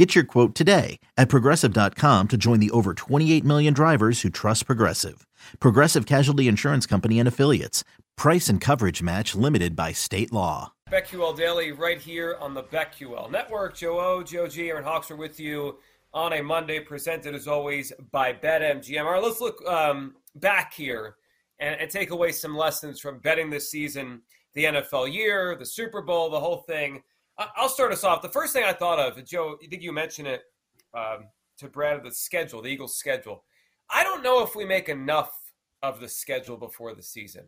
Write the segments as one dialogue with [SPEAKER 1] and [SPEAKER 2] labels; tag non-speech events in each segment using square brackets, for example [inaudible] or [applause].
[SPEAKER 1] Get your quote today at progressive.com to join the over 28 million drivers who trust Progressive. Progressive Casualty Insurance Company and Affiliates. Price and coverage match limited by state law.
[SPEAKER 2] BetQL Daily right here on the BetQL Network. Joe O, Joe G, Erin Hawks are with you on a Monday, presented as always by BetMGM. All right, let's look um, back here and, and take away some lessons from betting this season, the NFL year, the Super Bowl, the whole thing. I'll start us off. The first thing I thought of, Joe, I think you mentioned it um, to Brad, the schedule, the Eagles' schedule. I don't know if we make enough of the schedule before the season.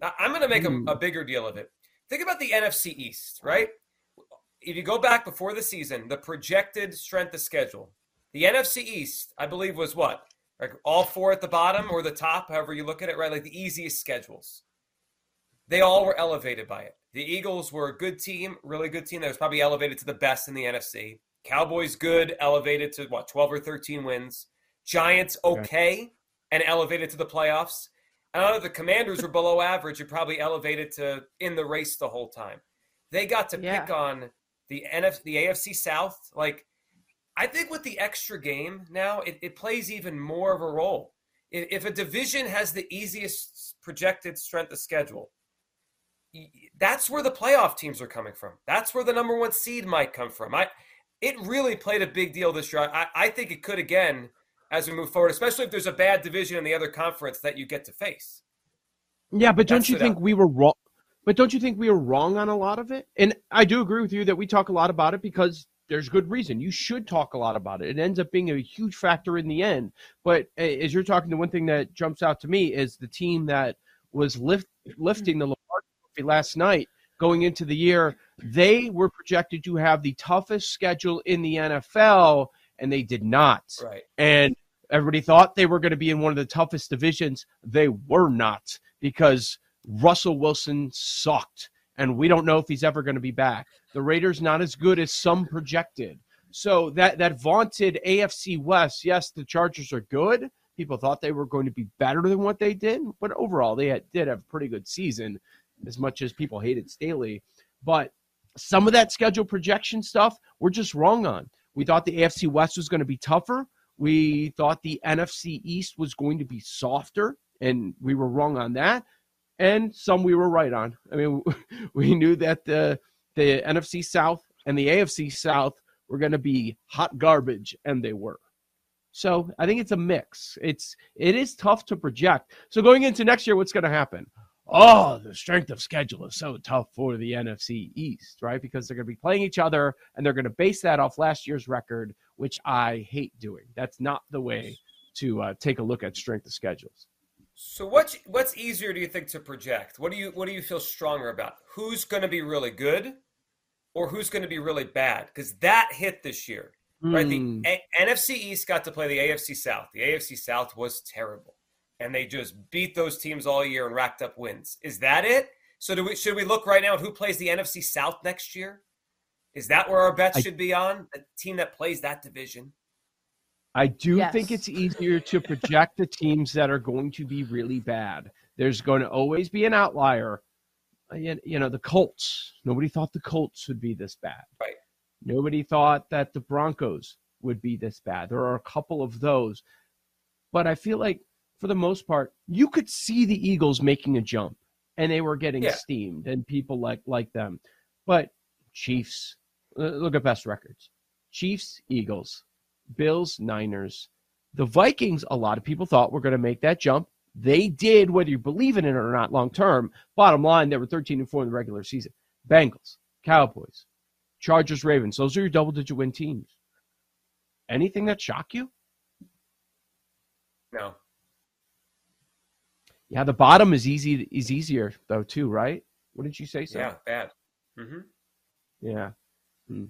[SPEAKER 2] Now, I'm going to make a, a bigger deal of it. Think about the NFC East, right? If you go back before the season, the projected strength of schedule, the NFC East, I believe, was what? Like all four at the bottom or the top, however you look at it, right? Like the easiest schedules. They all were elevated by it. The Eagles were a good team, really good team that was probably elevated to the best in the NFC. Cowboys good, elevated to what, 12 or 13 wins. Giants okay and elevated to the playoffs. I know the Commanders were below [laughs] average and probably elevated to in the race the whole time. They got to yeah. pick on the NFC, the AFC South. Like, I think with the extra game now, it, it plays even more of a role. If, if a division has the easiest projected strength of schedule, that's where the playoff teams are coming from. That's where the number one seed might come from. I, it really played a big deal this year. I, I think it could again as we move forward, especially if there's a bad division in the other conference that you get to face.
[SPEAKER 3] Yeah, but don't you think out. we were wrong? But don't you think we were wrong on a lot of it? And I do agree with you that we talk a lot about it because there's good reason. You should talk a lot about it. It ends up being a huge factor in the end. But as you're talking, the one thing that jumps out to me is the team that was lift, hmm. lifting the last night going into the year, they were projected to have the toughest schedule in the NFL, and they did not.
[SPEAKER 2] Right.
[SPEAKER 3] And everybody thought they were going to be in one of the toughest divisions. They were not because Russell Wilson sucked, and we don't know if he's ever going to be back. The Raiders not as good as some projected. So that that vaunted AFC West, yes, the Chargers are good. People thought they were going to be better than what they did, but overall they had, did have a pretty good season as much as people hated Staley. But some of that schedule projection stuff we're just wrong on. We thought the AFC West was going to be tougher. We thought the NFC East was going to be softer, and we were wrong on that. And some we were right on. I mean, [laughs] we knew that the the NFC South and the AFC South were going to be hot garbage, and they were. So I think it's a mix. It's it is tough to project. So going into next year, what's going to happen? Oh, the strength of schedule is so tough for the NFC East, right? Because they're going to be playing each other and they're going to base that off last year's record, which I hate doing. That's not the way to uh, take a look at strength of schedules.
[SPEAKER 2] So what's what's easier do you think to project? What do you what do you feel stronger about? Who's going to be really good or who's going to be really bad? Cuz that hit this year. Mm. Right? The hmm. A- NFC East got to play the AFC South. The AFC South was terrible and they just beat those teams all year and racked up wins. Is that it? So do we should we look right now at who plays the NFC South next year? Is that where our bets I, should be on? The team that plays that division?
[SPEAKER 3] I do yes. think it's easier to project the teams that are going to be really bad. There's going to always be an outlier. Uh, you know, the Colts. Nobody thought the Colts would be this bad.
[SPEAKER 2] Right.
[SPEAKER 3] Nobody thought that the Broncos would be this bad. There are a couple of those. But I feel like for the most part, you could see the Eagles making a jump and they were getting yeah. steamed and people like like them. But Chiefs, uh, look at best records. Chiefs, Eagles, Bills, Niners. The Vikings, a lot of people thought were going to make that jump. They did, whether you believe in it or not long term. Bottom line, they were 13 and 4 in the regular season. Bengals, Cowboys, Chargers, Ravens. Those are your double digit win teams. Anything that shock you?
[SPEAKER 2] No.
[SPEAKER 3] Yeah, the bottom is easy is easier though too, right? What did you say? So?
[SPEAKER 2] Yeah, bad. Mm-hmm.
[SPEAKER 3] Yeah. Hmm.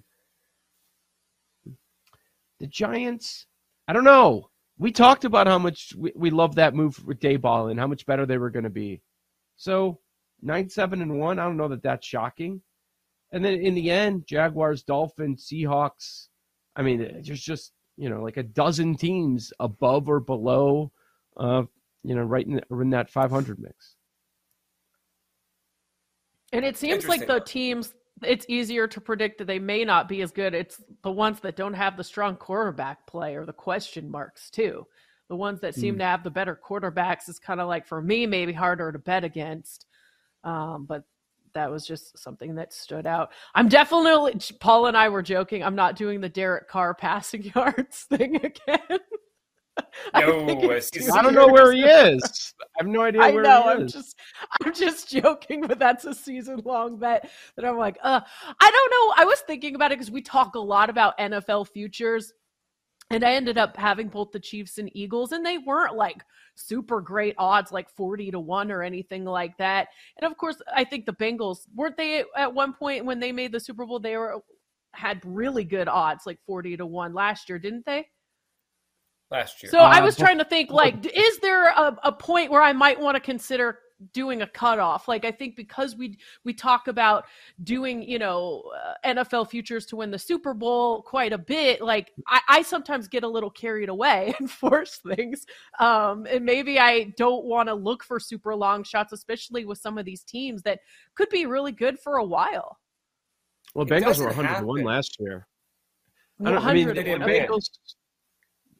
[SPEAKER 3] The Giants. I don't know. We talked about how much we, we love that move with Daboll and how much better they were going to be. So nine, seven, and one. I don't know that that's shocking. And then in the end, Jaguars, Dolphins, Seahawks. I mean, there's just you know like a dozen teams above or below, uh, you know, right in, in that 500 mix.
[SPEAKER 4] And it seems like the teams it's easier to predict that they may not be as good. It's the ones that don't have the strong quarterback play or the question marks too. The ones that seem mm. to have the better quarterbacks is kind of like for me maybe harder to bet against. Um, but that was just something that stood out. I'm definitely Paul and I were joking. I'm not doing the Derek Carr [laughs] passing yards thing again. [laughs]
[SPEAKER 2] I,
[SPEAKER 3] I, don't know where he is. I have no [laughs] idea. I know.
[SPEAKER 4] I'm just, I'm just [laughs] joking, but that's a season long bet that I'm like, uh, I don't know. I was thinking about it because we talk a lot about NFL futures, and I ended up having both the Chiefs and Eagles, and they weren't like super great odds, like forty to one or anything like that. And of course, I think the Bengals weren't they at one point when they made the Super Bowl, they were had really good odds, like forty to one last year, didn't they?
[SPEAKER 2] Last year.
[SPEAKER 4] So uh, I was trying to think, like, is there a, a point where I might want to consider doing a cutoff? Like, I think because we we talk about doing, you know, uh, NFL futures to win the Super Bowl quite a bit. Like, I, I sometimes get a little carried away [laughs] and force things, um, and maybe I don't want to look for super long shots, especially with some of these teams that could be really good for a while.
[SPEAKER 3] Well, Bengals were 101 last year. I, don't, I mean, the Bengals,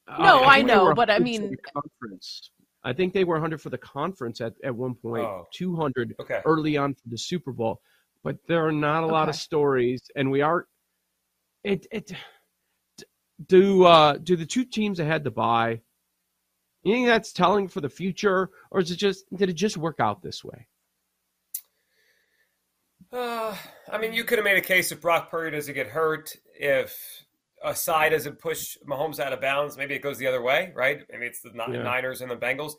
[SPEAKER 4] no, I, I know, but I mean,
[SPEAKER 3] conference. I think they were 100 for the conference at, at one point, oh. 200 okay. early on for the Super Bowl. But there are not a okay. lot of stories, and we are. It it do uh do the two teams that had to buy. You think that's telling for the future, or is it just did it just work out this way?
[SPEAKER 2] Uh, I mean, you could have made a case if Brock Purdy doesn't get hurt, if Ossai doesn't push Mahomes out of bounds, maybe it goes the other way, right? Maybe it's the yeah. Niners and the Bengals.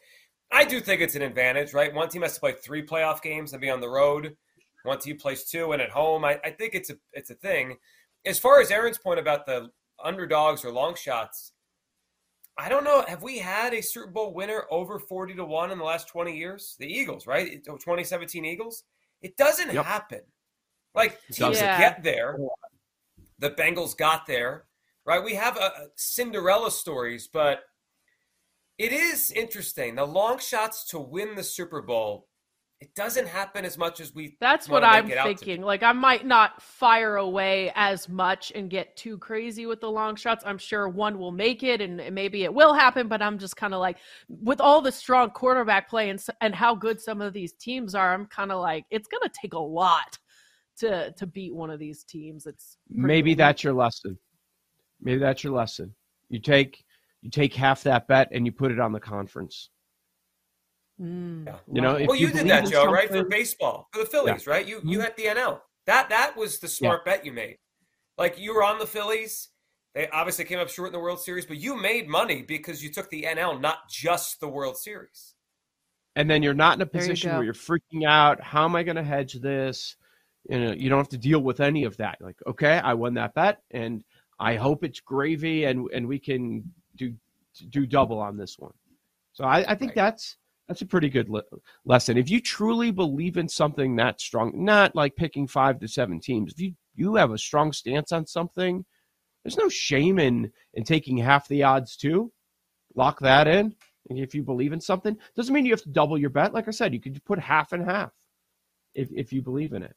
[SPEAKER 2] I do think it's an advantage, right? One team has to play three playoff games and be on the road. One team plays two and at home. I, I think it's a it's a thing. As far as Erin's point about the underdogs or long shots, I don't know. Have we had a Super Bowl winner over 40 to 1 in the last 20 years? The Eagles, right? 2017 Eagles? It doesn't yep. happen. Like teams yeah. get there. The Bengals got there right? We have uh, Cinderella stories, but it is interesting. The long shots to win the Super Bowl, it doesn't happen as much as we.
[SPEAKER 4] That's what I'm thinking. Like I might not fire away as much and get too crazy with the long shots. I'm sure one will make it, and maybe it will happen. But I'm just kind of like, with all the strong quarterback play and and how good some of these teams are, I'm kind of like, it's gonna take a lot to to beat one of these teams. It's
[SPEAKER 3] maybe that's your lesson. Maybe that's your lesson. You take you take half that bet and you put it on the conference.
[SPEAKER 4] Mm.
[SPEAKER 3] Yeah. You know,
[SPEAKER 2] well, you, you did that, Joe, right? For baseball, for the Phillies, yeah. right? You you mm-hmm. had the NL. That that was the smart yeah. bet you made. Like you were on the Phillies. They obviously came up short in the World Series, but you made money because you took the NL, not just the World Series.
[SPEAKER 3] And then you're not in a position you where you're freaking out. How am I going to hedge this? You know, you don't have to deal with any of that. Like, okay, I won that bet, and I hope it's gravy and and we can do do double on this one. So I, I think right. that's that's a pretty good le- lesson. If you truly believe in something that strong, not like picking five to seven teams. If you you have a strong stance on something, there's no shame in in taking half the odds too. Lock that in. If you believe in something, doesn't mean you have to double your bet. Like I said, you could put half and half if if you believe in it.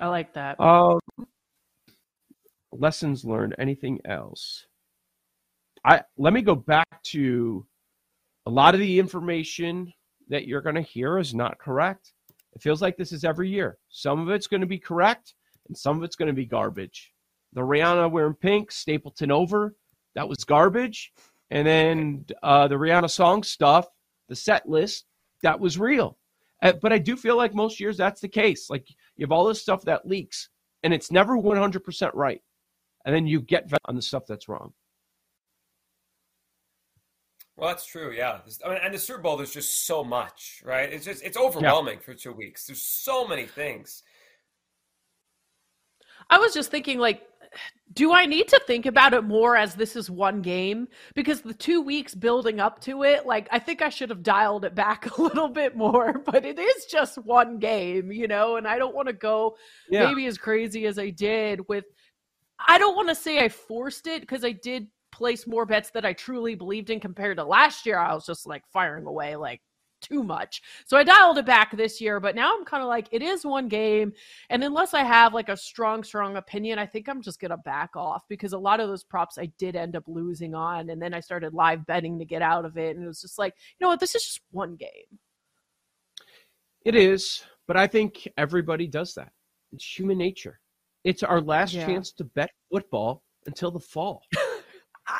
[SPEAKER 4] I like that.
[SPEAKER 3] Um, lessons learned. Anything else? I let me go back to a lot of the information that you're going to hear is not correct. It feels like this is every year. Some of it's going to be correct, and some of it's going to be garbage. The Rihanna wearing pink, Stapleton over, that was garbage. And then uh, the Rihanna song stuff, the set list, that was real. Uh, but I do feel like most years that's the case. Like you have all this stuff that leaks, and it's never 100% right. And then you get on the stuff that's wrong.
[SPEAKER 2] Well, that's true. Yeah, I mean, and the Super Bowl, there's just so much, right? It's just it's overwhelming yeah. for two weeks. There's so many things.
[SPEAKER 4] I was just thinking, like, do I need to think about it more as this is one game? Because the two weeks building up to it, like, I think I should have dialed it back [laughs] a little bit more, but it is just one game, you know, and I don't want to go yeah. maybe as crazy as I did with. I don't want to say I forced it because I did place more bets that I truly believed in compared to last year. I was just like firing away like too much. So I dialed it back this year, but now I'm kind of like, it is one game. And unless I have like a strong, strong opinion, I think I'm just going to back off because a lot of those props I did end up losing on. And then I started live betting to get out of it. And it was just like, you know what? This is just one game.
[SPEAKER 3] It is. But I think everybody does that. It's human nature. It's our last yeah. chance to bet football until the fall. [laughs]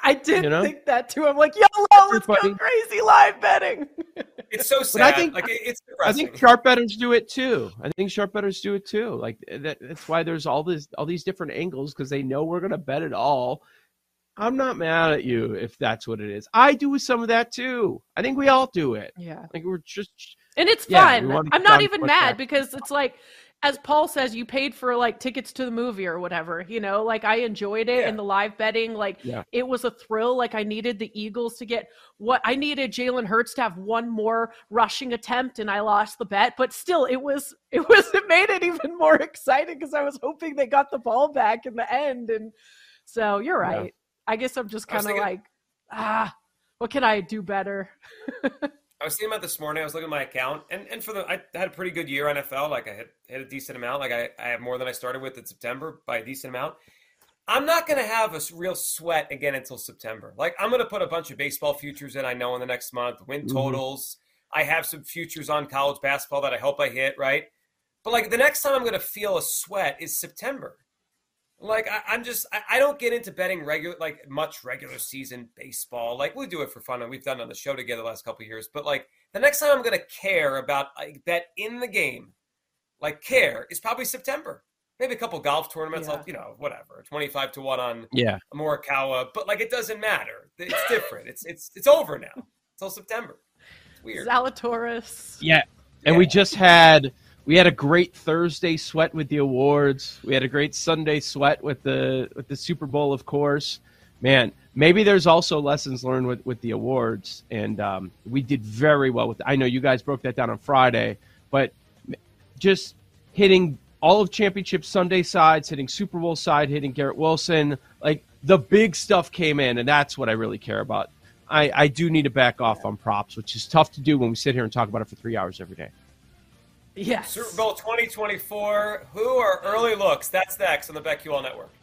[SPEAKER 4] I did you know? think that too. I'm like, YOLO, let's go crazy live betting. [laughs]
[SPEAKER 2] It's so sad. But I think like it's
[SPEAKER 3] I think sharp bettors do it too. I think sharp bettors do it too. Like eh, that, that's why there's all this all these different angles because they know we're gonna bet it all. I'm not mad at you if that's what it is. I do some of that too. I think we all do it.
[SPEAKER 4] Yeah.
[SPEAKER 3] Like we're just
[SPEAKER 4] and it's yeah, fun. I'm not even mad because it's like as Paul says, you paid for like tickets to the movie or whatever, you know, like I enjoyed it yeah. and the live betting, like yeah. it was a thrill. Like I needed the Eagles to get what I needed Jalen Hurts to have one more rushing attempt and I lost the bet, but still it was, it was, it made it even more exciting because I was hoping they got the ball back in the end. And so you're right. Yeah. I guess I'm just kind of like, ah, what can I do better? [laughs]
[SPEAKER 2] I was thinking about this morning. I was looking at my account, and, and for the I had a pretty good year NFL. Like I had hit a decent amount. Like I, I have more than I started with in September by a decent amount. I'm not going to have a real sweat again until September. Like I'm going to put a bunch of baseball futures in. I know in the next month, win mm-hmm. totals. Mm-hmm. I have some futures on college basketball that I hope I hit right. But like the next time I'm going to feel a sweat is September. Like I, am just I, I, don't get into betting regular like much regular season baseball. Like we do it for fun and we've done on the show together the last couple years. But like the next time I'm gonna care about like bet in the game, like care is probably September. Maybe a couple golf tournaments, yeah. you know, whatever. Twenty five to one on
[SPEAKER 3] yeah
[SPEAKER 2] Morikawa, but like it doesn't matter. It's different. it's it's it's over now until September. It's weird.
[SPEAKER 4] Zalatoris.
[SPEAKER 3] Yeah, and yeah. we just had we had a great Thursday sweat with the awards. We had a great Sunday sweat with the with the Super Bowl, of course. Man, maybe there's also lessons learned with, with the awards, and um, we did very well with. I know you guys broke that down on Friday, but just hitting all of championship Sunday sides, hitting Super Bowl side, hitting Garrett Wilson, like the big stuff came in, and that's what I really care about. I, I do need to back off on props, which is tough to do when we sit here and talk about it for three hours every day.
[SPEAKER 4] Yes.
[SPEAKER 2] Super Bowl 2024. Who are early looks? That's next on the BetQL Network.